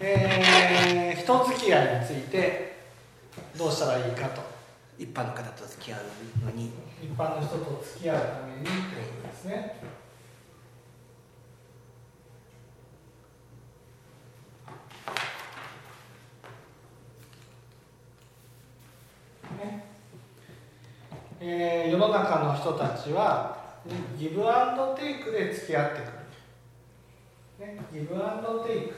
えー、人付き合いについてどうしたらいいかと。一般の方と付き合うのに。一般の人と付き合うためにということですね。ね。えー世の中の人たちはギブアンドテイクで付き合ってくる、ね、ギブアンドテイク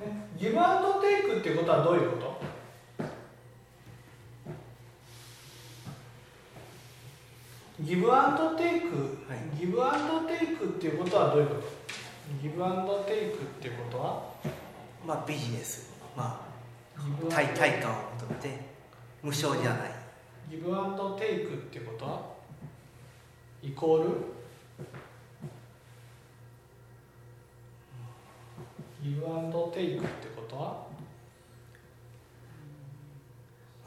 ねギブアンドテイクっていうことはどういうこと？ギブアンドテイク、はい。ギブアンドテイクっていうことはどういうこと？ギブアンドテイクっていうことは？まあビジネス。まあ対対価を求めて無償じゃない。ギブアンドテイクっていうことは？イコール？ギブアンドテイクってことは？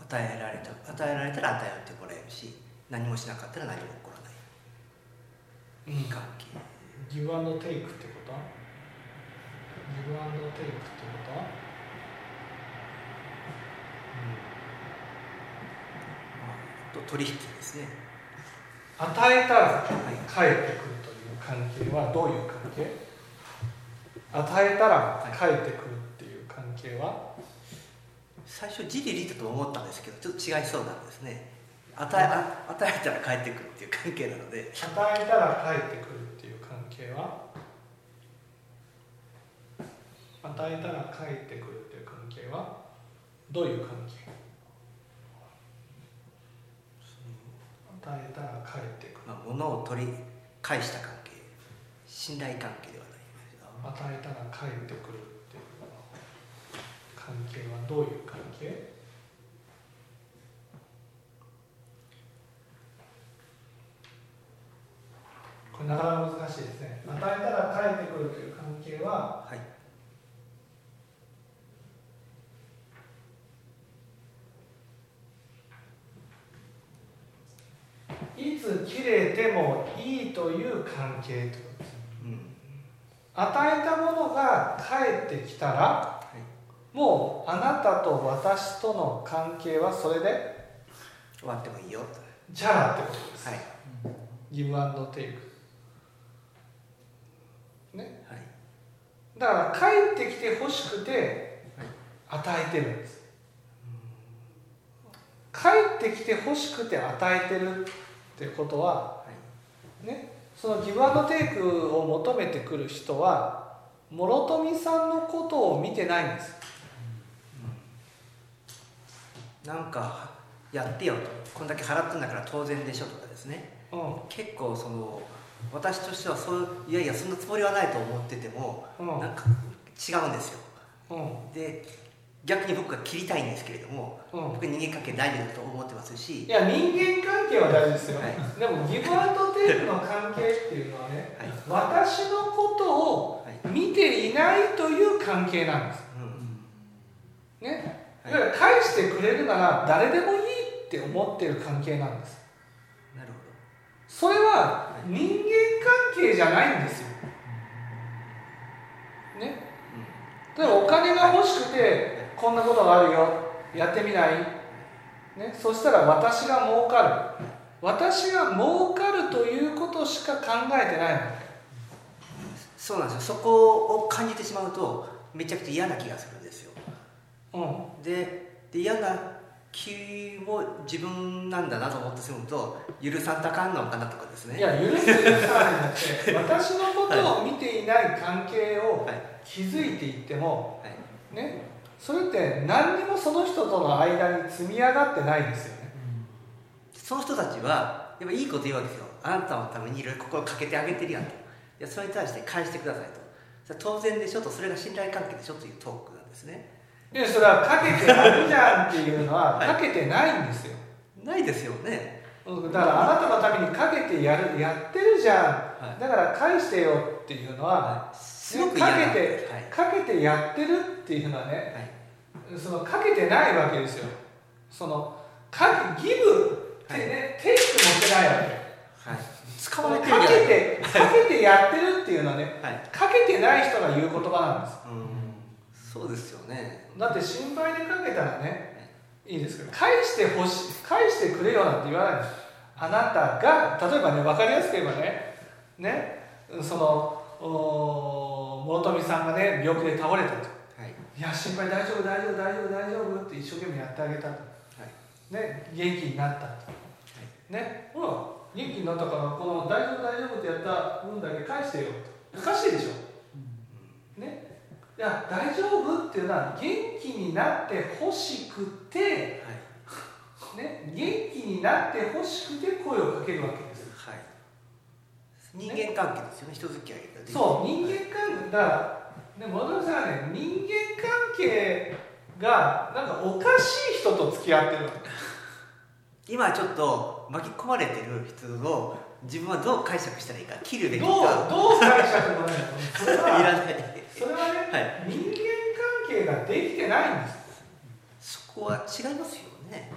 与えられた与えられたら与えてもらえるし何もしなかったら何も起こらない。関係ギブアンドテイクってこと？はギブアンドテイクってこと？は、と取引ですね。与えたら返ってくるという関係はどういう関係？与えたら返ってくるっていう関係は？最初じりりと思ったんですけどちょっと違いそうなんですね。与えあ与えたら返ってくるっていう関係なので。与えたら返ってくるっていう関係は？与えたら返ってくるっていう関係は？どういう関係？与えたら返ってくる。まあ、物を取り返した関係。信頼関係ではない与えたら返ってくる関係はどういう関係？これなかなか難しいですね。与えたら返ってくるという関係ははい。いつ切れてもいいという関係ということですうん。与えたものが返ってきたらもうあなたと私との関係はそれで？終わってもいいよ。とじゃあってことです、はい。ギブアンドテイク。ね？はい。だから帰ってきてほしくて与えてるんです。帰ってきてほしくて与えてるってことははい。ね？そのギブアンドテイクを求めてくる人は諸富さんのことを見てないんですなんかやってよと。こんだけ払ってんだから当然でしょとかですね。うん。結構その私としてはそういやいやそんなつもりはないと思っててもうん。なんか違うんですよ。うん。で逆に僕は切りたいんですけれどもうん。僕人間関係大事だと思ってますし。いや人間関係は大事ですよ、はい。でもギブアンドテイクの関係っていうのはねはい。私のことをはい。見ていないという関係なんです。うん。ねだはい。から返してくれるなら誰でもいいって思ってる関係なんです。なるほそれは人間関係じゃないんですよ。ね。例えばお金が欲しくてこんなことがあるよ。やってみない、ね、そしたら私が儲かる。私が儲かるということしか考えてないの。そうなんですよ。そこを感じてしまうとめちゃくちゃ嫌な気がするんですようん。でで嫌な気を自分なんだなと思ってしまうと許さんとあかんのかなとかですね。いや許す許さんだって私のことを見ていない関係をはい。築いていってもはい。ねそれって何にもその人との間に積み上がってないんですよね。その人たちはやっぱいいこと言うわけですよ。あなたのためにいろいろ心かけてあげてるやんと。いやそれに対して返してくださいと。当然でしょとそれが信頼関係でしょというトークなんですねでそれはかけてやるじゃんっていうのははい。かけてないんですよ。ないですよね。うんだからあなたのためにかけてやるやってるじゃはんだから返してよっていうのは、すごく嫌なかけてはい。かけてやってるっていうのはねはい。そのかけてないわけですよ。そのかギブってね、テイク持ってないわけ。はい。使われてるかけてかけてやってるっていうのはねはい。かけてない人が言う言葉なんです。うんそうですよね。だって心配でかけたらねいいですけど返してほしい返してくれよなんて言わないあなたが例えばね分かりやすく言えばねねそのお諸富さんがね病気で倒れたと。はい。いや心配大丈夫大丈夫大丈夫大丈夫って一生懸命やってあげたと。はい。ね元気になったと。ねほら元気になったからこの大丈夫大丈夫ってやった分だけ返してよと。おかしいでしょ。ねいや大丈夫っていうのは元気になってほしくてはい。ね元気になってほしくて声をかけるわけです。はい。人間関係ですよね人付き合いができる。そう人間関係。だからね諸富さんはね人間関係がなんかおかしい人と付き合ってるわけ 今ちょっと巻き込まれてる人を自分はどう解釈したらいいか切るべきどうかどう解釈もないの？それいらはない。それはね、はい。人間関係ができてないんですそこは違いますよね。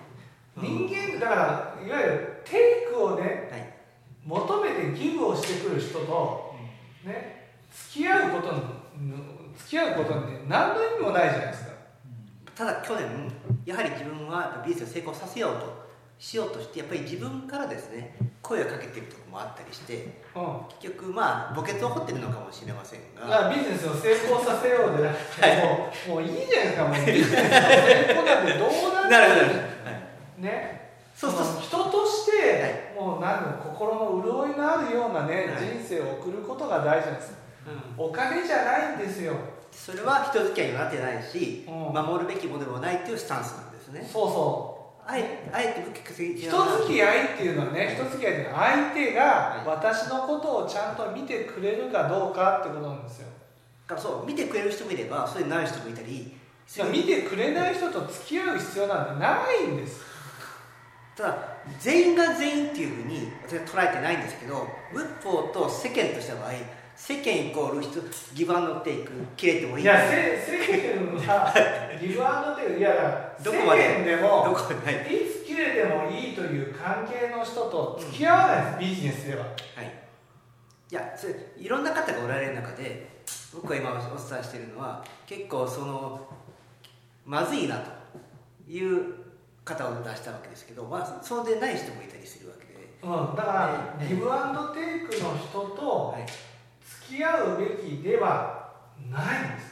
人間だからいわゆるテイクをねはい。求めてギブをしてくる人とね付き合うことに付き合うことにね何の意味もないじゃないですか。ただ去年やはり自分はビジネスを成功させようとしようとしてやっぱり自分からですね声をかけてるところもあったりしてうん。結局まあ墓穴を掘ってるのかもしれませんが。らビジネスを成功させようでなくて、もうもういいじゃないですかもう。ビジネスの成功なんてどうなるほど、てはい、ねそうそう。の人として、もうなんだろう心の潤いのあるようなね、はい。人生を送ることが大事なんですうん。お金じゃないんですよ。それは人付き合いにもなってないし、うん。守るべきものでもないっていうスタンスなんですね。そうそうあえあえて武器稼ぎ人付き合いっていうのはね人付き合いっていうのは相手が私のことをちゃんと見てくれるかどうかってことなんですよ。だからそう見てくれる人もいればそうでない人もいたり。見てくれない人と付き合う必要なんてないんです。ただ全員が全員っていうふうに私は捉えてないんですけど仏法と世間とした場合世間イコール人ギブアンドテイク切れてもいい。いやせ世間は ギブアンドテイクいやだから世どこまで？間でどもこで？ないいつ切れてもいいという関係の人と付き合わないです、ビジネスでは。はい。いやそれいろんな方がおられる中で僕が今お伝えしているのは結構そのまずいなという方を出したわけですけど、まあ、そうでない人もいたりするわけで、うん、だから、ねギブアンドテイクの人とはい、付き合うべきではないんです。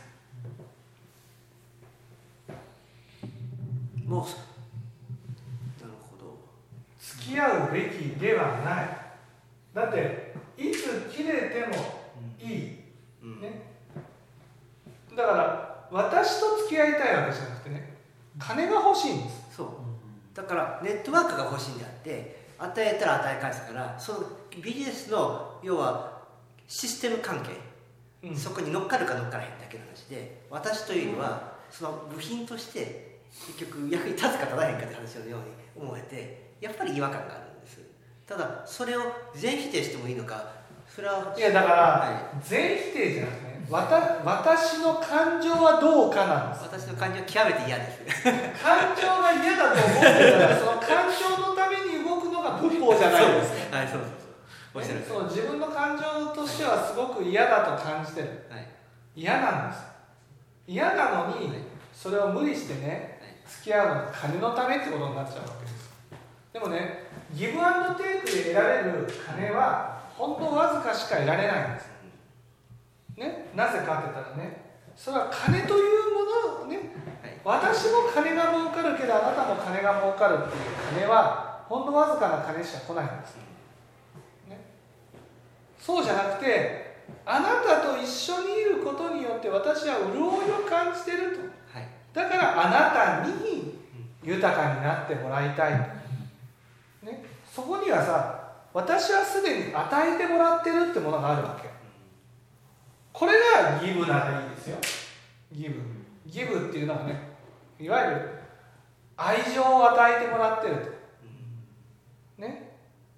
もうなるほど。付き合うべきではない。だっていつ切れてもいい、うん。ね、だから私と付き合いたいわけじゃなくてね金が欲しいんです。そう。だからネットワークが欲しいんであって与えたら与え返すからそのビジネスの要はシステム関係、うん。そこに乗っかるか乗っからへんだけの話で私というよりはその部品として結局役に立つか立たへんかって話のように思えてやっぱり違和感があるんです。ただそれを全否定してもいいのかそれはいやだから、は全否定じゃなくてねわた私の感情はどうかなんです。私の感じは極めて嫌です。感情が嫌だと思ってたらその感情のために動くのが仏法じゃないですか。はいそう。そうそうおっしゃる。そう自分の感情としてはすごく嫌だと感じてる。はい。嫌なんです。嫌なのにはい。それを無理してね付き合うのは金のためってことになっちゃうわけです。でもねギブアンドテイクで得られる金は本当わずかしか得られないんです。ね？なぜかって言ったらねそれは金というものをねはい。私も金が儲かるけどあなたも金が儲かるっていう金はほんのわずかな金しか来ないんです、ね、そうじゃなくてあなたと一緒にいることによって私は潤いを感じてると。はい。だからあなたに豊かになってもらいたい、ね、そこにはさ私はすでに与えてもらってるってものがあるわけ。これがギブならいいですよ。ギブ。ギブっていうのはねいわゆる愛情を与えてもらってると。ね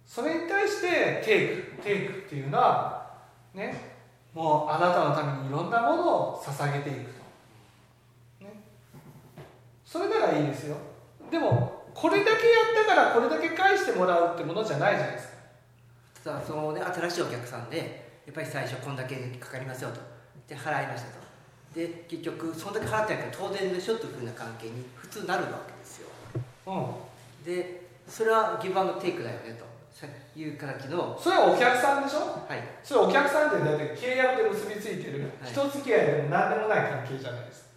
それに対してテイクテイクっていうのはねもうあなたのためにいろんなものを捧げていくと、ね、それならいいですよ。でもこれだけやったからこれだけ返してもらうってものじゃないじゃないですか。ただそのね新しいお客さんでやっぱり最初こんだけかかりますよと。で払いましたと。で結局そんだけ払ってないから当然でしょというふうな関係に普通なるわけですよ。うでそれはギブアンドテイクだよねという形のんそれはお客さんでしょ？はい。それお客さんってだって契約で結びついてる、はい。人付き合いでも何でもない関係じゃないです。か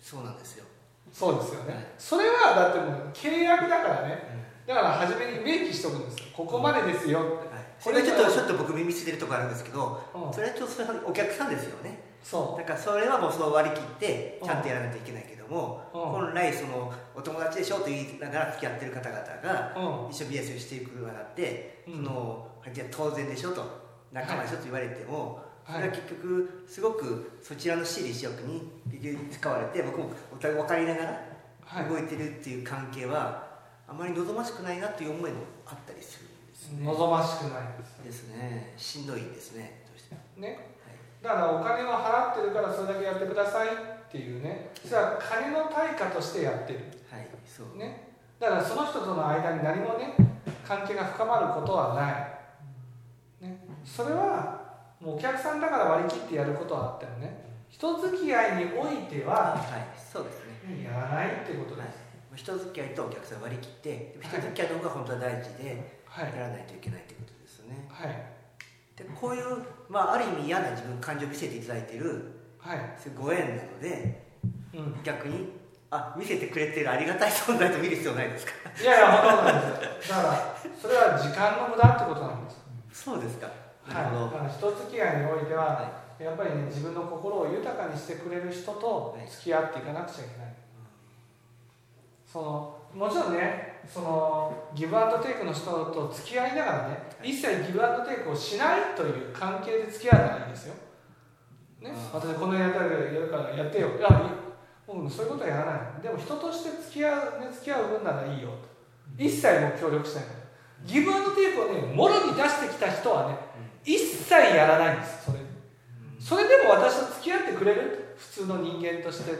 そうなんですよ、そうですよね、はい。それはだってもう契約だからね。だから初めに明記しとくんですよ。ここまでですよって、はい、これちょっとちょっと僕耳ついてるところあるんですけど、うん。それはちょっとそれはお客さんですよねそだからそれはもうそう割り切ってちゃんとやらないといけないけども、うん。本来そのお友達でしょと言いながら付き合ってる方々が一緒にビジネスをしていくようになって、うん。そのじゃあ当然でしょと仲間でしょと言われても、はい。それは結局すごくそちらの私利私欲に使われて僕もお互い分かりながはい。ら動いてるっていう関係はあまり望ましくないなという思いもあったりするんですね。望ましくないですですね。しんどいですね。ねだからお金を払ってるからそれだけやってくださいっていうね。それは金の対価としてやってる。はい、はい、そう。ね。だからその人との間に何もね関係が深まることはない、ね、それはもうお客さんだから割り切ってやることはあってもね人付き合いにおいてははいそうですね。やらないってことです、人付き合いとお客さん割り切って人付き合いの方が本当は大事ではい。やらないといけないということですよね。はいでこういう、まあ、ある意味嫌な自分感情を見せていただいているはい。そういうご縁なのでうん。逆にあ見せてくれてるありがたい存在と見る必要ないですか？いやいや本当なんですよ。だからそれは時間の無駄ってことなんです。そうですか。はい、なるほど、だから人付き合いにおいては、はやっぱりね自分の心を豊かにしてくれる人と付き合っていかなくちゃいけない、そのもちろんねそのギブアンドテイクの人と付き合いながらね一切ギブアンドテイクをしないという関係で付き合うのがいいんですよ、ね、あ私こんなやったらやるからやってよ。いやいい。うん、そういうことはやらない。でも人として付き合う、ね、付き合う分ならいいよ。と一切も協力しないギブアンドテイクをねもろに出してきた人はね一切やらないんですそれ。それでも私と付き合ってくれる？普通の人間として。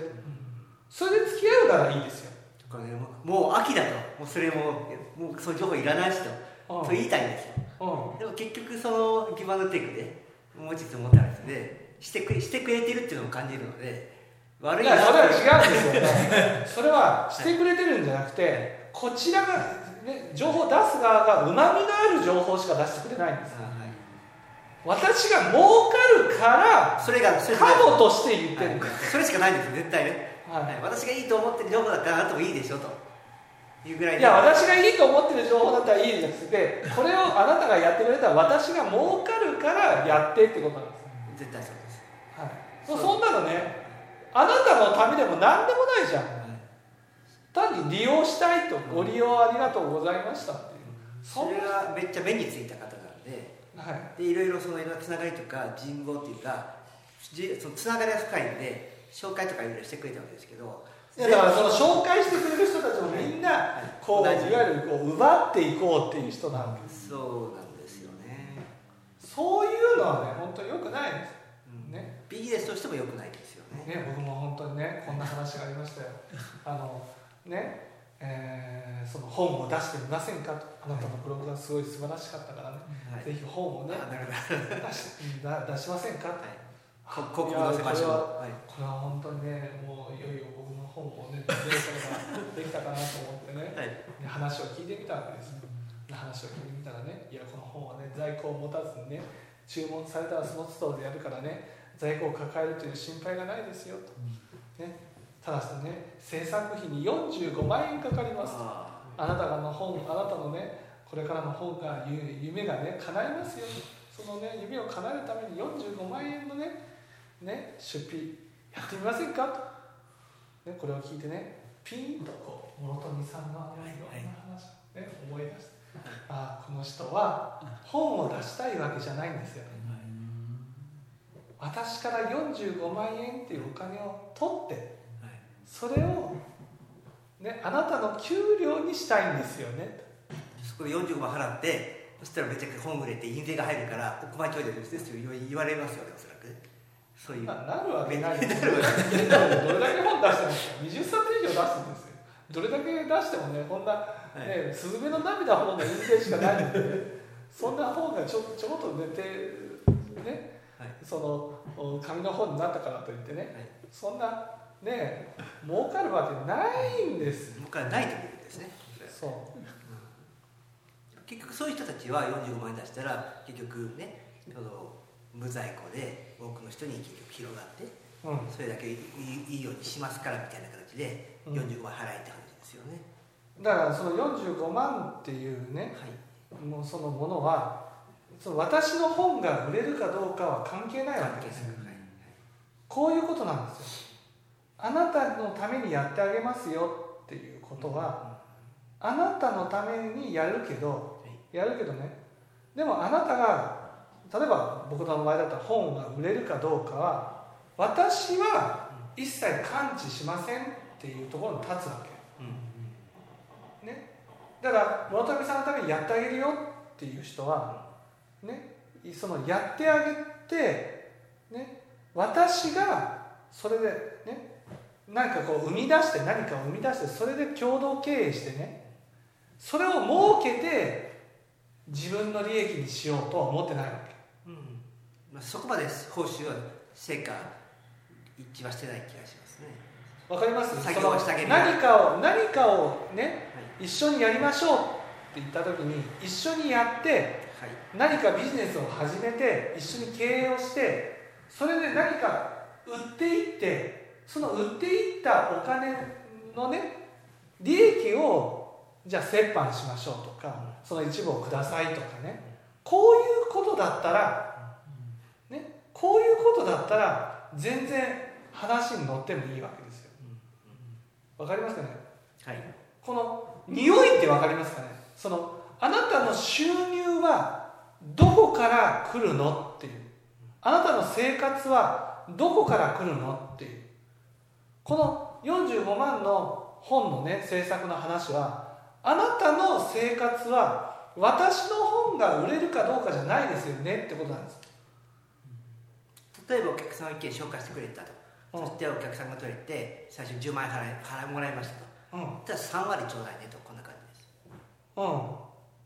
それで付き合うならいいですよ、これねもうもう秋だと。もうそれももうそういう情報いらないしと、うん。そう言いたいんですよ。うん。でも結局そのギブアンドテイクでもうちょっと思ったんですでしてくれしてくれてるっていうのを感じるので悪いないやそれは違うんですよ。それはしてくれてるんじゃなくてこちらが、ね、情報を出す側がうまみのある情報しか出してくれないんですあはい。私が儲かるからそれがカモとして言ってるんです、それしかないんですよ絶対ね、はい。はい私がいいと思ってる情報だからあってもいいでしょと。いうぐらいいや私がいいと思ってる情報だったらいいじゃなくてこれをあなたがやってくれたら私が儲かるからやってってことなんです。絶対そうです、はい、そそんなのねあなたのためでも何でもないじゃん。単に利用したいとご利用ありがとうございましたっていう。それがめっちゃ目についた方なんで。はい。でいろいろそのつながりとか人望っていうかじそのつながりが深いので紹介とかいろいろしてくれたわけですけど。いやだからその紹介してくれる人たちもみんなこうい同じ。わゆるこう奪っていこうっていう人なわけですそうなんですよね、そういうのはね本当に良くないです。うん。ね。ビジネスとしても良くないですよね。ね僕も本当にねこんな話がありましたよ。あのねえーその本を出してみませんかと。あなたのブログがすごい素晴らしかったからね、はい。ぜひ本をねあなるほど。出し出しませんかと、はい。こ広告載せましょうはい。これは本当にねもういよいよ僕の本をね出すことができたかなと思ってね。はい。で話を聞いてみたわけです話を聞いてみたらねいやこの本はね在庫を持たずにね注文されたらその都度でやるからね在庫を抱えるという心配がないですよと、ね、ただしね制作費に45万円かかります。とああなたの本あなたのねこれからの本がゆ夢がね叶いますよそのね夢を叶えるために45万円のねね出費やってみませんか？と、ね、これを聞いてね。ピンとこう諸富さんのいろんな話を、ね、思い出して。ああこの人は本を出したいわけじゃないんですよ。ね私から45万円っていうお金を取ってはいそれを、ね、あなたの給料にしたいんですよね。そこで45万払ってそしたらめちゃくちゃ本売れて印税が入るから億万長者ですよ言われますよねおそういう。ななるわけない。ですなるわどれだけ本出してるんですか20冊以上出すんですよ。どれだけ出してもねこんな、はい。ねスズメの涙ほどの印税しかないんで、そんな本がちょちょこっと寝てね、はい。そのお紙の本になったからといってね、はい。そんなね儲かるわけないんです。僕はないということですね。そう。結局そういう人たちは45万円出したら結局ねその無在庫で多くの人に結局広がってうん。それだけいいようにしますからみたいな形でうん。45万払えって話ですよね、だからその45万っていうねはい。もうそのものはその私の本が売れるかどうかは関係ないわけですよ。はいこういうことなんですよ。あなたのためにやってあげますよっていうことはあなたのためにやるけどやるけどね。でもあなたが例えば僕の場合だったら本が売れるかどうかは私は一切感知しませんっていうところに立つわけ。うんね、だから諸富さんのためにやってあげるよっていう人は、ね、そのやってあげて、ね、私がそれで、ね、何かこう生み出して何かを生み出してそれで共同経営してね。それを設けて自分の利益にしようとは思ってないわけ。うんまあ、そこまで報酬は成果一致はしてない気がしますね。わかります？作業はしてあげる何かを何かをねはい。一緒にやりましょうって言った時に一緒にやってはい。何かビジネスを始めて一緒に経営をしてそれで何か売っていってその売っていったお金のね利益をじゃあ折半しましょうとかその一部をくださいとかね。こういうことだったらねこういうことだったら全然話に乗ってもいいわけですよ。わかりますかね？はい。この匂いって分かりますかね？そのあなたの収入はどこから来るのっていう。あなたの生活はどこから来るのっていう。この45万の本のね制作の話はあなたの生活は私の本が売れるかどうかじゃないですよねってことなんです、例えばお客さんが意見紹介してくれたと、うん。そしてお客さんが取れて最初10万円払い払いもらいましたと。うん。じゃあ3割ちょうだいねとこんな感じです。うん、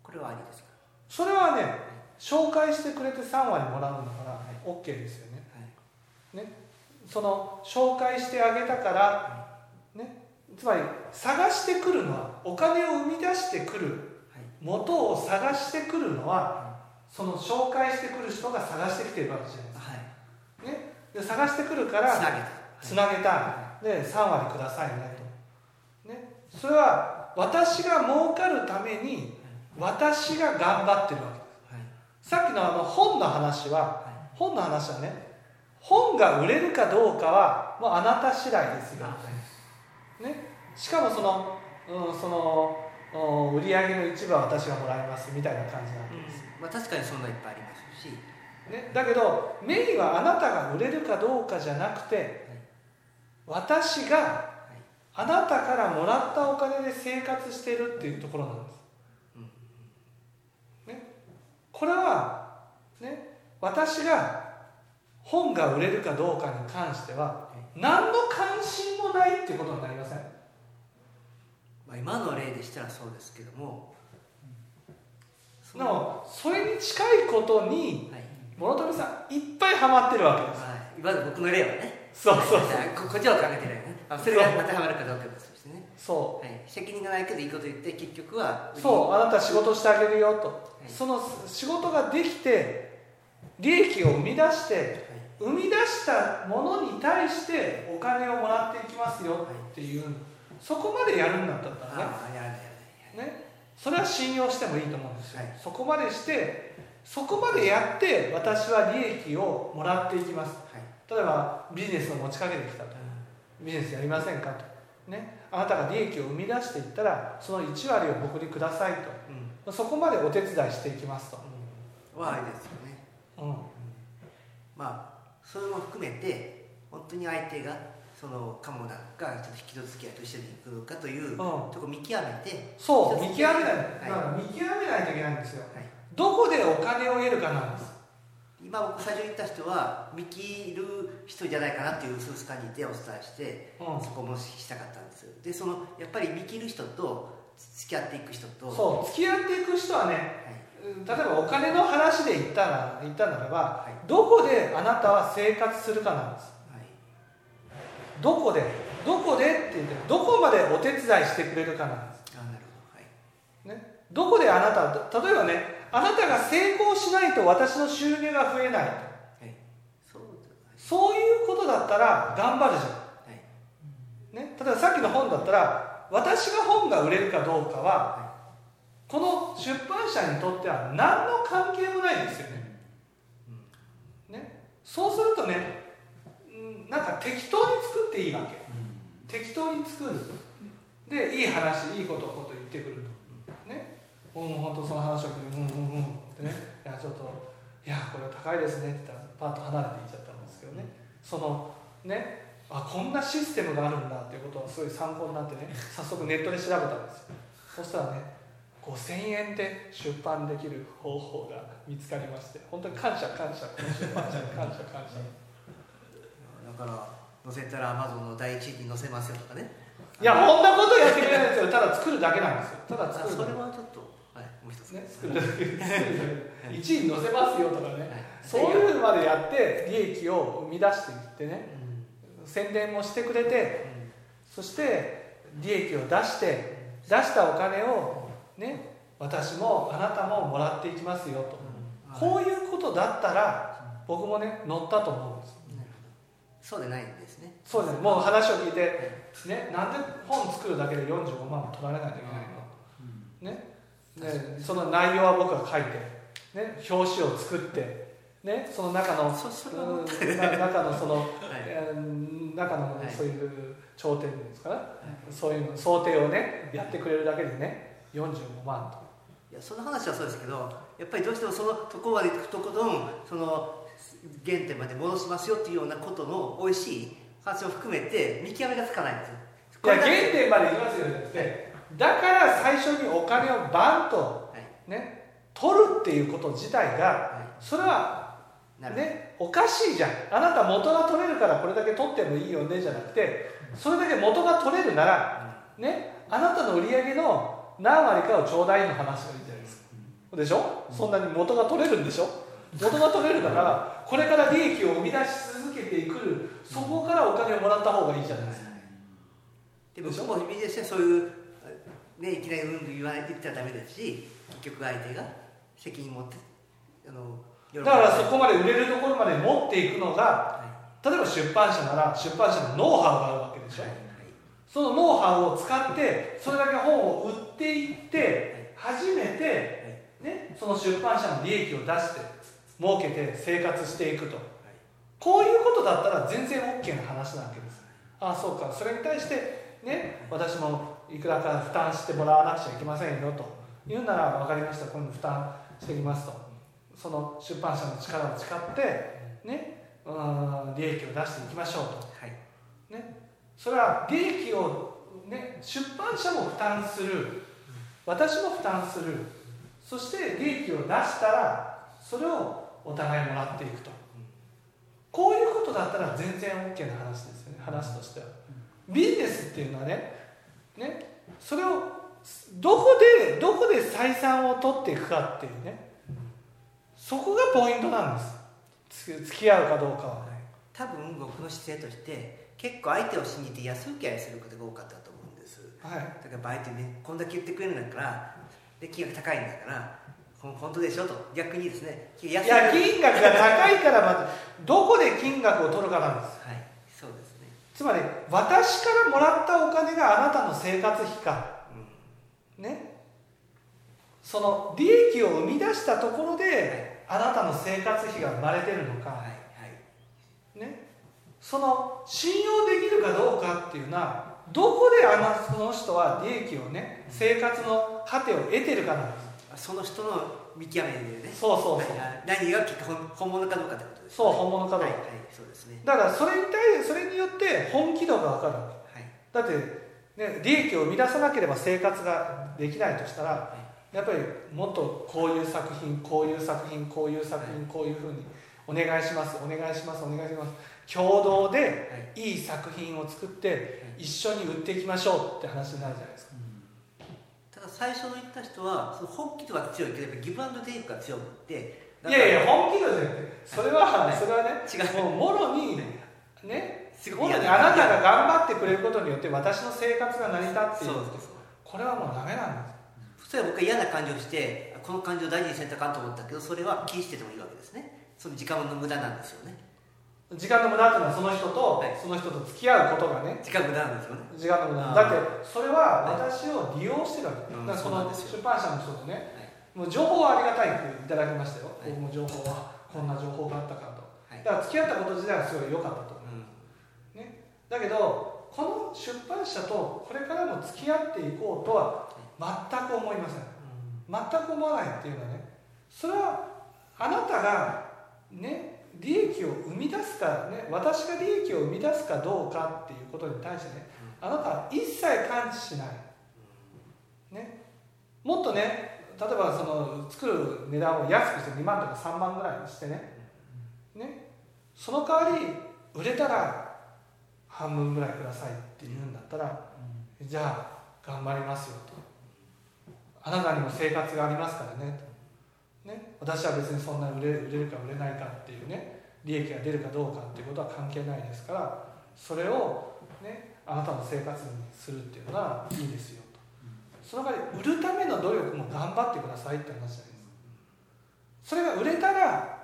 これはありですか？それはね紹介してくれて3割もらうんだから OK ですよね。はい。その紹介してあげたから、ね、つまり探してくるのはお金を生み出してくるはい。元を探してくるのはその紹介してくる人が探してきてるわけじゃないで探してくるからつなげた。つなげた。で3割くださいねと、ね、それは私が儲かるために私が頑張ってるわけ。ですはい。さっきのあの本の話はは本の話はね本が売れるかどうかはもうあなた次第ですよ、ね、しかもその,、うん、そのうん売上の一部は私がもらいますみたいな感じなんいです、まあ、確かにそんないっぱいありますしね、だけどメインはあなたが売れるかどうかじゃなくて私があなたからもらったお金で生活してるっていうところなんです、ね、これは、ね、私が本が売れるかどうかに関しては何の関心もないっていうことになりません。まあ、今の例でしたらそうですけども。そでのもそれに近いことにはい諸富さんいっぱいハマってるわけです。はい、今の僕の例はね。そうそうはい。ここっちを考えてないね。あそれが当てはまるかどうかですしね、そはい、責任がないけどいいこと言って結局はう。そうあなた仕事してあげるよと。い。その仕事ができて利益を生み出して生み出したものに対してお金をもらっていきますよっていうそこまでやるんだったらねねそれは信用してもい。いと思うんですよ、はいそこまでしてそこまでやって私は利益をもらっていきます。はい。例えばビジネスを持ちかけてきたと。ビジネスやりませんかと。ね。あなたが利益を生み出していったらその1割を僕にくださいうん。とそこまでお手伝いしていきますと、うん。はあれですよねうん、まあそれも含めて本当に相手がそのかもなのかちょっと引き戸付き合いと一緒に行くのかというとこ見極めて、そう見極めない、はい。だから見極めないといけないんですよ。はい、どこでお金を得るかなんです。今今僕最初に言った人は見切る人じゃないかなっていう数感じでお伝えして、うん。そこもしたかったんですでそのやっぱり見切る人と付き合っていく人とそう付き合っていく人はねはい。例えばお金の話で言ったら言ったならばはい。どこであなたは生活するかなんです。はい。どこでどこでって言ってどこまでお手伝いしてくれるかなんですどこであなた例えばねあなたが成功しないと私の収入が増えない。はい。そうそういうことだったら頑張るじゃはい。ん、ね、例えばさっきの本だったら私が本が売れるかどうかはこの出版社にとっては何の関係もないですよね。ね。そうするとねうんなんか適当に作っていいわけ。適当に作る。でいい話いいことこと言ってくるうん本当その話を聞いてうんうんうんってね。いやちょっといやこれ高いですねって言ったらパッと離れていっちゃったんですけどね。そのねあこんなシステムがあるんだっていうことはすごい参考になってね早速ネットで調べたんですよ。そしたらね5000円で出版できる方法が見つかりまして本当に感謝感謝出版社に感謝感謝。だから載せたらアマゾンの第一位に載せますよとかね。いやこんなことやってくれないんですよ。ただ作るだけなんですよ。ただあ作るそれはちょっと一つね、作るだけ作るだけ1位に載せますよとかね、はいそういうのまでやって利益を生み出していってね。宣伝もしてくれてそして利益を出して出したお金をね私もあなたももらっていきますよと、こういうことだったら僕もね乗ったと思うんですそうでないんですね。そうです。ねもう話を聞いて、ね、なんで本作るだけで45万も取られないといけないの？ね、ねその内容は僕が書いて、ね、表紙を作って、ね、その中のそそれはうんな中のその、はい。えー中のはい。そういう頂点ですかね、そういうの想定をねやってくれるだけでね45万と。いやその話はそうですけどやっぱりどうしてもそのところまで行くとことんその原点まで戻しますよっていうようなことの美味しい話を含めて見極めがつかないんですよ。いや原点まで行きますよねってだから最初にお金をバンとはい。ね取るっていうこと自体がはそれはねおかしいじゃん。あなた元が取れるからこれだけ取ってもいいよねじゃなくてそれだけ元が取れるならねあなたの売り上げの何割かをちょうだいの話がいいじゃないです。かでしょ？そんなに元が取れるんでしょ？元が取れるならこれから利益を生み出し続けてくるそこからお金をもらった方がいいじゃないですか。でも僕もビジネスでそういう、ね、いきなりうん言わ言ったらダメですし結局相手が責任持ってあのだからそこまで売れるところまで持っていくのがは例えば出版社なら出版社のノウハウがあるわけでしょ。いはい。そのノウハウを使ってそれだけ本を売っていって初めて、ね、その出版社の利益を出して儲けて生活していくと。こういうことだったら全然 OK な話なわけです。ああそうか。それに対してね私もいくらか負担してもらわなくちゃいけませんよと。言うなら分かりました。今度負担していきますと。その出版社の力を使ってねうん利益を出していきましょうと。はい。ね、それは利益を、ね、出版社も負担する。私も負担する。そして利益を出したらそれをお互いもらっていくと。こういうことだったら全然 OK な話ですよね。話としては。ビジネスっていうのはねね。それをどこでどこで採算を取っていくかっていうね。そこがポイントなんです。つ付き合うかどうかは多分僕の姿勢として結構相手を信じて安請け合いすることが多かったと思うんです。はい。だから相手ねこんだけ言ってくれるんだからで金額高いんだから本当でしょと。逆にですね安いや金額が高いからまずどこで金額を取るかなんです。はいつまり私からもらったお金があなたの生活費か。うんね。その利益を生み出したところであなたの生活費が生まれてるのか、はいはい。ね、その信用できるかどうかっていうのはどこであのその人は利益をね生活の糧を得てるかなんです。その人の見極めでね。そうそうそう、はい何が結局本本物かどうかってことですね。そう本物かどうか、はいはいそうですね。だからそれに対してそれによって本気度が分かるわけはい。だって、ね、利益を生み出さなければ生活ができないとしたらやっぱりもっとこういう作品こういう作品こういう作品こういうふうにお願いしますお願いしますお願いします。共同でい。い作品を作って一緒に売っていきましょうって話になるじゃないですか最初の言った人はその本気度が強いけどやっぱギブアンドテイクが強くっていやいや本気度じゃなくてそれはそれはね違う。もうもろにねすごい嫌もろにあなたが頑張ってくれることによって私の生活が成り立っているこれはもうダメなんです。それは僕は嫌な感じをしてこの感情を大事にせんとかんと思ったけどそれは気にしててもいいわけですね。その時間の無駄なんですよね時間の無駄っていうのはその人と、はい。その人と付き合うことがね時間無駄なんですよね。時間の無駄。だってそれは私を利用してるわけ、うんだからその出版社の人とねはい。もう情報はありがたいっていただきましたよ、はい。僕も情報はこんな情報があったかと、はい。だから付き合ったこと自体はすごい良かったと。うん。ね、だけどこの出版社とこれからも付き合っていこうとは全く思いません。全く思わないっていうのはねそれはあなたがね利益を生み出すかね私が利益を生み出すかどうかっていうことに対してねあなたは一切感知しない、ね、もっとね例えばその作る値段を安くして2万とか3万ぐらいにしてね。ね。その代わり売れたら半分ぐらいくださいって言うんだったら、じゃあ頑張りますよと。あなたにも生活がありますからねとね私は別にそんな売れ売れるか売れないかっていうね利益が出るかどうかっていうことは関係ないですからそれをねあなたの生活にするっていうのはいいですよと。その代わり売るための努力も頑張ってくださいって話じゃないですか。それが売れたら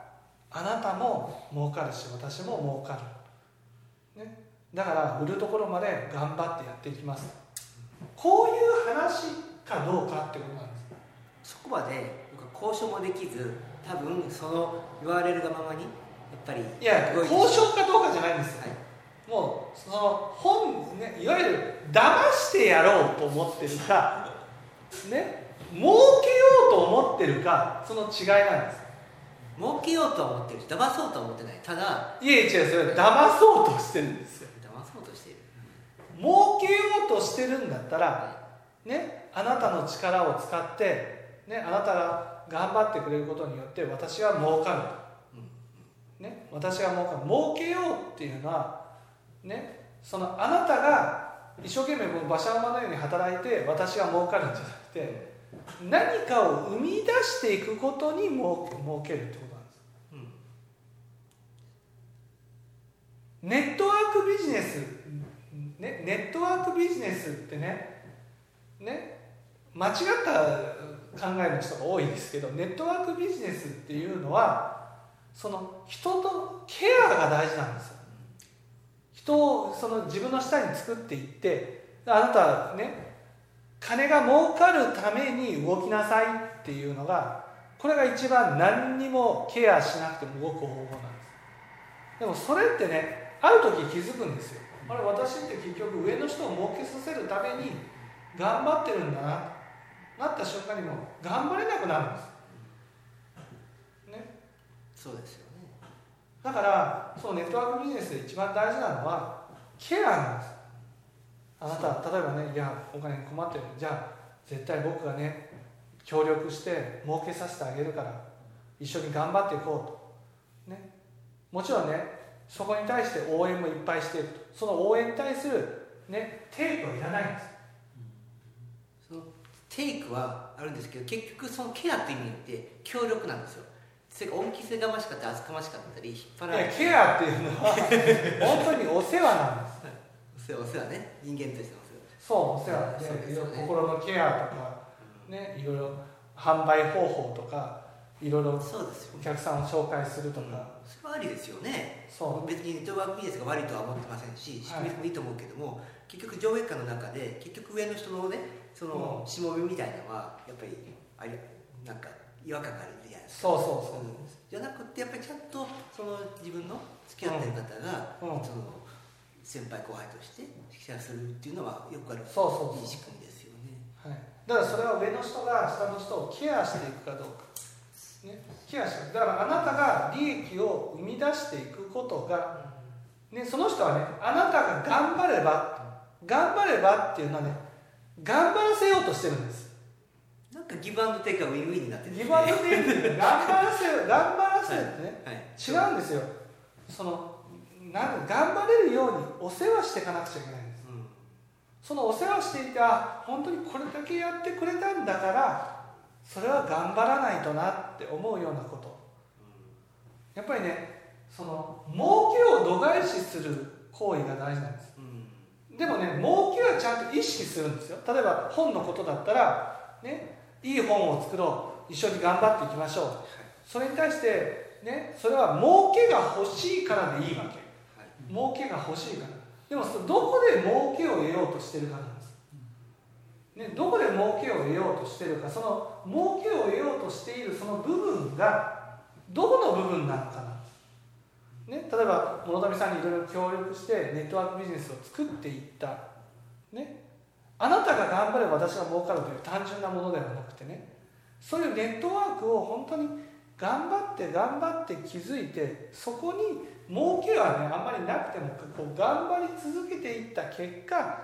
あなたも儲かるし私も儲かる、ね、だから売るところまで頑張ってやっていきます。こういう話かどうかってことなんです。そこまで交渉もできず多分その言われるがままにやっぱりいや交渉かどうかじゃないんです。よはい。もうその本ねいわゆる騙してやろうと思ってるかね儲けようと思ってるかその違いなんです。儲けようとは思ってるし騙そうとは思ってない。ただいえ違うそれ騙そうとしてるんですよ。騙そうとしている。儲けようとしてるんだったらねあなたの力を使ってねあなたが頑張ってくれることによって私は儲かる。と、ね、私が儲かる。儲けようっていうのはねそのあなたが一生懸命馬車馬のように働いて私が儲かるんじゃなくて何かを生み出していくことに儲儲けるってことなんです。うん。ネットワークビジネス、ね、ネットワークビジネスってねね間違った考えの人が多いですけどネットワークビジネスっていうのはその人のケアが大事なんですよ。人をその自分の下に作っていってあなたはね金が儲かるために動きなさいっていうのがこれが一番何にもケアしなくても動く方法なんです。でもそれってねある時気づくんですよ。あれ私って結局上の人を儲けさせるために頑張ってるんだな。なった瞬間にもう頑張れなくなるんです。ね。そうですよね。だからそのネットワークビジネスで一番大事なのはケアなんです。あなた例えばねいやお金に困ってるじゃあ絶対僕がね協力して儲けさせてあげるから一緒に頑張っていこうと。ね。もちろんねそこに対して応援もいっぱいしていると。その応援に対するねテイクはいらないんですテイクはあるんですけど結局そのケアって意味って協力なんですよ。それが恩着せがましかったり厚かましかったり引っ張られてケアっていうのは 本当にお世話なんです。お世話お世話ね。人間としてのお世話。そうお世話でね。心のケアとかねいろいろ販売方法とかいろいろそうですよお客さんを紹介するとか、それはありですよね。そう。別にネットワークビジネスが悪いとは思ってませんし仕組みもいいと思うけども、結局上下下の中で結局上の人のねそのしもべみたいなのはやっぱりあれなんか違和感があるじゃないですか。そうそうそう。うん。じゃなくてやっぱりちゃんとその自分の付き合ってる方が、うん。うん。その先輩後輩としてシェアするっていうのはよくあるそうそういい仕組みですよね。はい、だからそれは上の人が下の人をケアしていくかどうか、ね、ケアしてだからあなたが利益を生み出していくことが、ね、その人はねあなたが頑張れば頑張ればっていうのはね頑張らせようとしてるんです。なんかギブアンドテイクがウィンウィンになってる。ギブアンドテイク頑張らせ頑張らせってね、はい。違うんですよ。そのなん頑張れるようにお世話していかなくちゃいけないんです。うん。そのお世話していてあ本当にこれだけやってくれたんだからそれは頑張らないとなって思うようなこと。やっぱりねその儲けを度外視する行為が大事なんです。うんでもね儲けはちゃんと意識するんですよ。例えば本のことだったらねいい本を作ろう。一緒に頑張っていきましょう。それに対してねそれは儲けが欲しいからでいいわけ。はい儲けが欲しいから。でもそどこで儲けを得ようとしてるかなんです、ね、どこで儲けを得ようとしてるかその儲けを得ようとしているその部分がどこの部分なのかな、ね、例えば諸富さんにいろいろ協力してネットワークビジネスを作っていった、ね、あなたが頑張れば私が儲かるという単純なものではなくてね。そういうネットワークを本当に頑張って頑張って気づいてそこに儲けはねあんまりなくてもこう頑張り続けていった結果、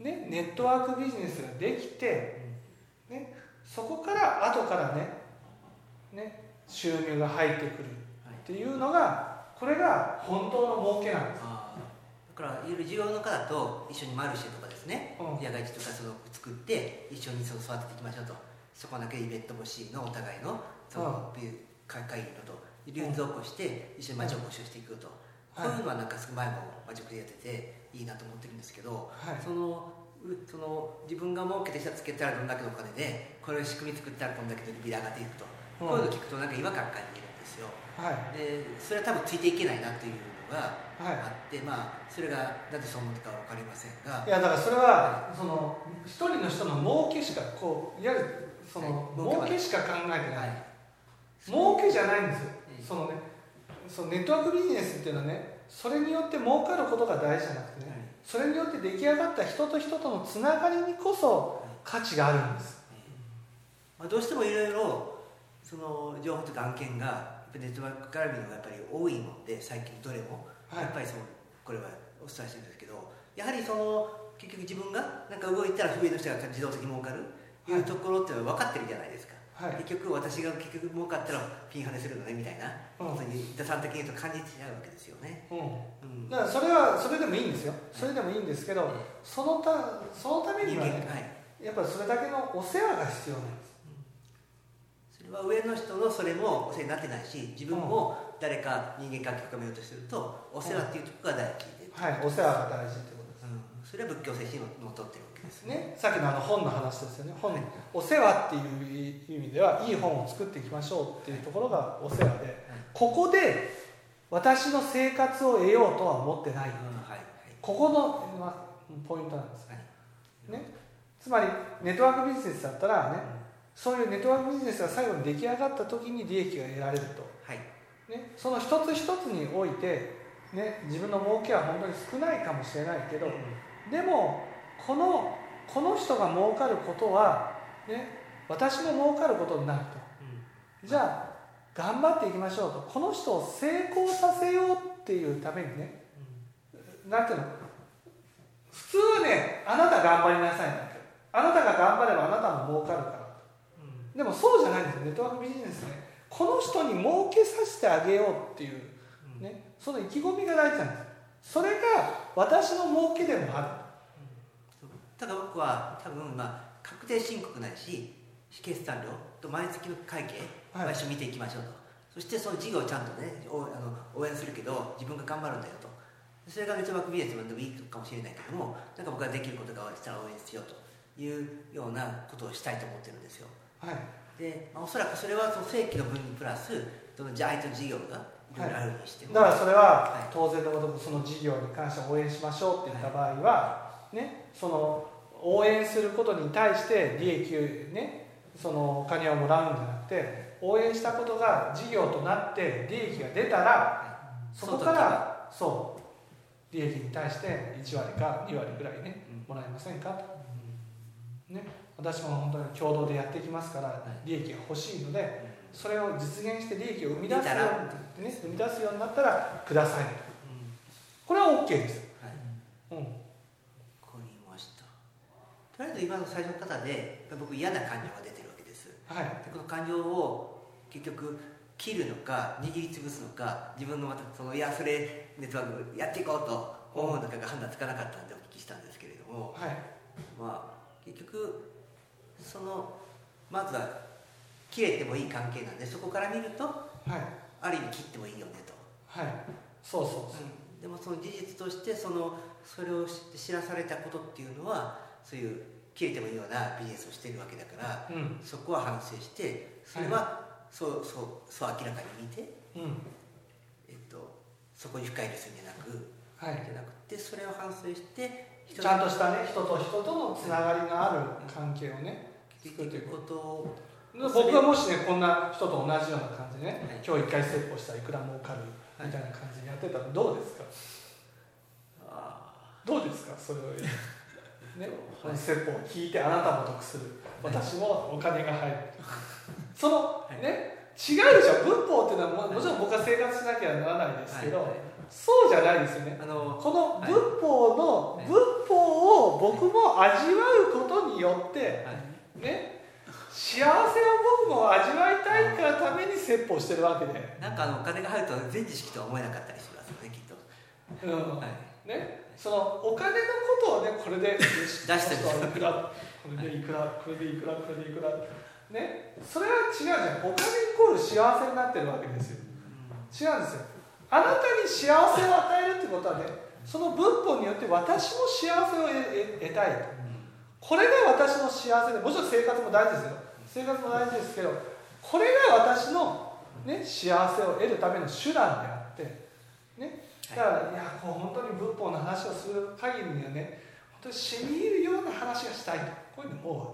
ね、ネットワークビジネスができて、ね、そこから後からねね収入が入ってくるっていうのがこれが本当の儲けなんです。だからいろいろ需要の方と一緒にマルシェとかですね、うん。野外地とかその作って一緒にその育てていきましょうと。そこだけイベント欲しいのお互いのその、会会議のと流通を起こして一緒に町を募集していくと、はいこういうのはなんかすごい前も町でやってていいなと思ってるんですけど、はい。そのうその自分が儲けてしたつけたらどんだけのお金でこれを仕組み作ったらこんだけのビラが上がっていくと、うん。こういうの聞くとなんか違和感感じるはい。でそれは多分ついていけないなっていうのがはい。あって、まあそれがなぜそう思ったか分かりませんが。いやだからそれはその一人の人の儲けしかこういわゆるそのはい。儲けしか考えてない、はい。儲けじゃないんですよ。うん。そのねそのネットワークビジネスっていうのはねそれによって儲かることが大事じゃなくてねそれによって出来上がった人と人とのつながりにこそ価値があるんです。まあ、どうしてもいろいろその情報とか案件がネットワーク絡みのがやっぱり多いもんで最近どれも、はい。やっぱりそのこれはお伝えしてるんですけどやはりその結局自分がなんか動いたら上の人が自動的に儲かるというところっていうのは分かってるじゃないですか、はい。結局私が結局儲かったらピンハネするのねみたいなうん。ことに打算的に言うと感じちゃうわけですよね、うん。うん。だからそれはそれでもいいんですよ。それでもいいんですけどそのたそのためにはねはい。やっぱりそれだけのお世話が必要なんです上の人のそれもお世話になってないし自分も誰か人間関係を深めようとするとお世話っていうところが大事で、はいお世話が大事ってことです。うん、それは仏教精神にのっとってるわけです。ね、さっきのあの本の話ですよね。本、はい。お世話っていう意味ではいい本を作っていきましょうっていうところがお世話でここで私の生活を得ようとは思ってない。うんはいここの、まあ、ポイントなんですはい。ね。つまりネットワークビジネスだったらねそういうネットワークビジネスが最後に出来上がった時に利益が得られると、はい。ね、その一つ一つにおいて、ね、自分の儲けは本当に少ないかもしれないけどでもこのこの人が儲かることは、ね、私も儲かることになると。じゃあ頑張っていきましょうと。この人を成功させようっていうためにねなんていうの？普通はねあなた頑張りなさいなんて。あなたが頑張ればあなたも儲かるからでもそうじゃないんですよ。ネットワークビジネスね。この人に儲けさせてあげようっていう、ね、その意気込みが大事なんです。それが私の儲けでもあただ僕は多分まあ確定申告ないし決算料と毎月の会計はい。は一緒に見ていきましょうと、そしてその事業をちゃんとねおあの応援するけど自分が頑張るんだよと。それがネットワークビジネスでもいいかもしれないけどもなんか僕ができることがしたら応援しようというようなことをしたいと思ってるんですよ。るはい。で、まあ、おそらくそれはその正規の分プラスその相手の事業がいろいだからそれははい。当然のごとくその事業に関して応援しましょうって言った場合は、ね、その応援することに対して利益ねそのお金をもらうんじゃなくて応援したことが事業となって利益が出たらそこからそう利益に対して1割か2割ぐらいねもらえませんかと、ね、私も本当に共同でやっていきますから利益が欲しいのでそれを実現して利益を生み出すように、ね、生み出すようになったらくださいと。これは OK です、はい。うん、わかりました。とりあえず今の最初の方で僕嫌な感情が出てるわけです。はい。でこの感情を結局切るのか握りつぶすのか自分のまたそのいやそれネットワークやっていこうと思うのかが判断つかなかったんでお聞きしたんですけれども、はい。まあ結局そのまずは切れてもいい関係なんでそこから見るとはい。ある意味切ってもいいよねと。はい。そうそうそう。でもその事実としてそのそれを知らされたことっていうのはそういう切れてもいいようなビジネスをしているわけだから、うん。そこは反省してそれはそうそうそう明らかに見て、うん。えっと、そこに深入りするんじゃなくはい。じゃなくてそれを反省してちゃんとしたね人と人とのつながりがある関係をね作っていくことを僕がもしねこんな人と同じような感じでね、はい。今日一回説法したらいくら儲かるみたいな感じでやってたらどうですか？あどうですか？それをね、こはい。の説法を聞いてあなたも得する。私もお金が入る。そのはい。ね違うでしょ？仏法っていうのはももちろん僕は生活しなきゃならないですけど、はいはい。そうじゃないですよね。あのこのはい。仏法の、はい。仏法を僕も味わうことによって、はいね。幸せを僕も味わいたいからために説法してるわけで、なんかあのお金が入ると全知識とは思えなかったりしますよねきっと、うん。はい。ね、そのお金のことをねこれで出してるい。くらこれでいくらこれでいくらこれでいくら。ね。それは違うじゃん。お金イコール幸せになってるわけですよ。違うんですよ。あなたに幸せを与えるってことはねその仏法によって私も幸せを得たいとこれが私の幸せでもちろん生活も大事ですよ。生活も大事ですけどこれが私の、ね、幸せを得るための手段であってね。だから、い、やこう本当に仏法の話をする限りにはね本当に染み入るような話がしたいと。こういうの思うわ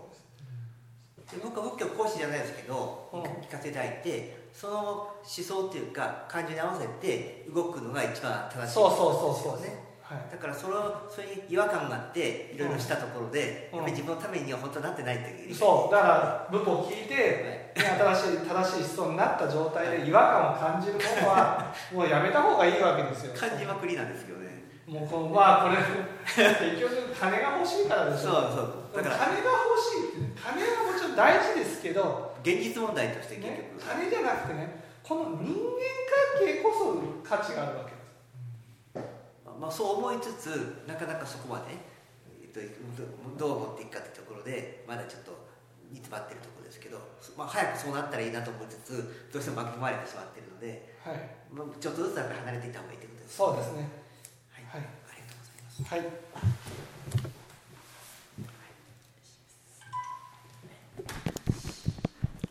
けです。で僕は仏教講師じゃないですけど、うん。聞かせていただいてその思想っていうか感情に合わせて動くのが一番正しい。そうそうそうそう。ねはい。だからそのそれに違和感があっていろいろしたところで、うん。やっぱり自分のためには本当になってないっていう。そう。だから仏法を聞いて、ね、新しい正しい思想になった状態で違和感を感じるものは もうやめた方がいいわけですよ。感じまくりなんですけどね。もうこのまあこれ結局金が欲しいからでしそうょそう。だから金が欲しい金はもちろん大事ですけど、現実問題として結ね、局、金じゃなくてねこの人間関係こそ価値があるわけまあ、そう思いつつなかなかそこまで、えっと、どどう持っていくかってところでまだちょっと煮詰まってるところですけど、まあ、早くそうなったらいいなと思いつつどうしても巻き込まれてしまっているので、はい。まあ、ちょっとずつやっぱり離れていった方がいいということですそうですね。はい、はい。ありがとうございます。はい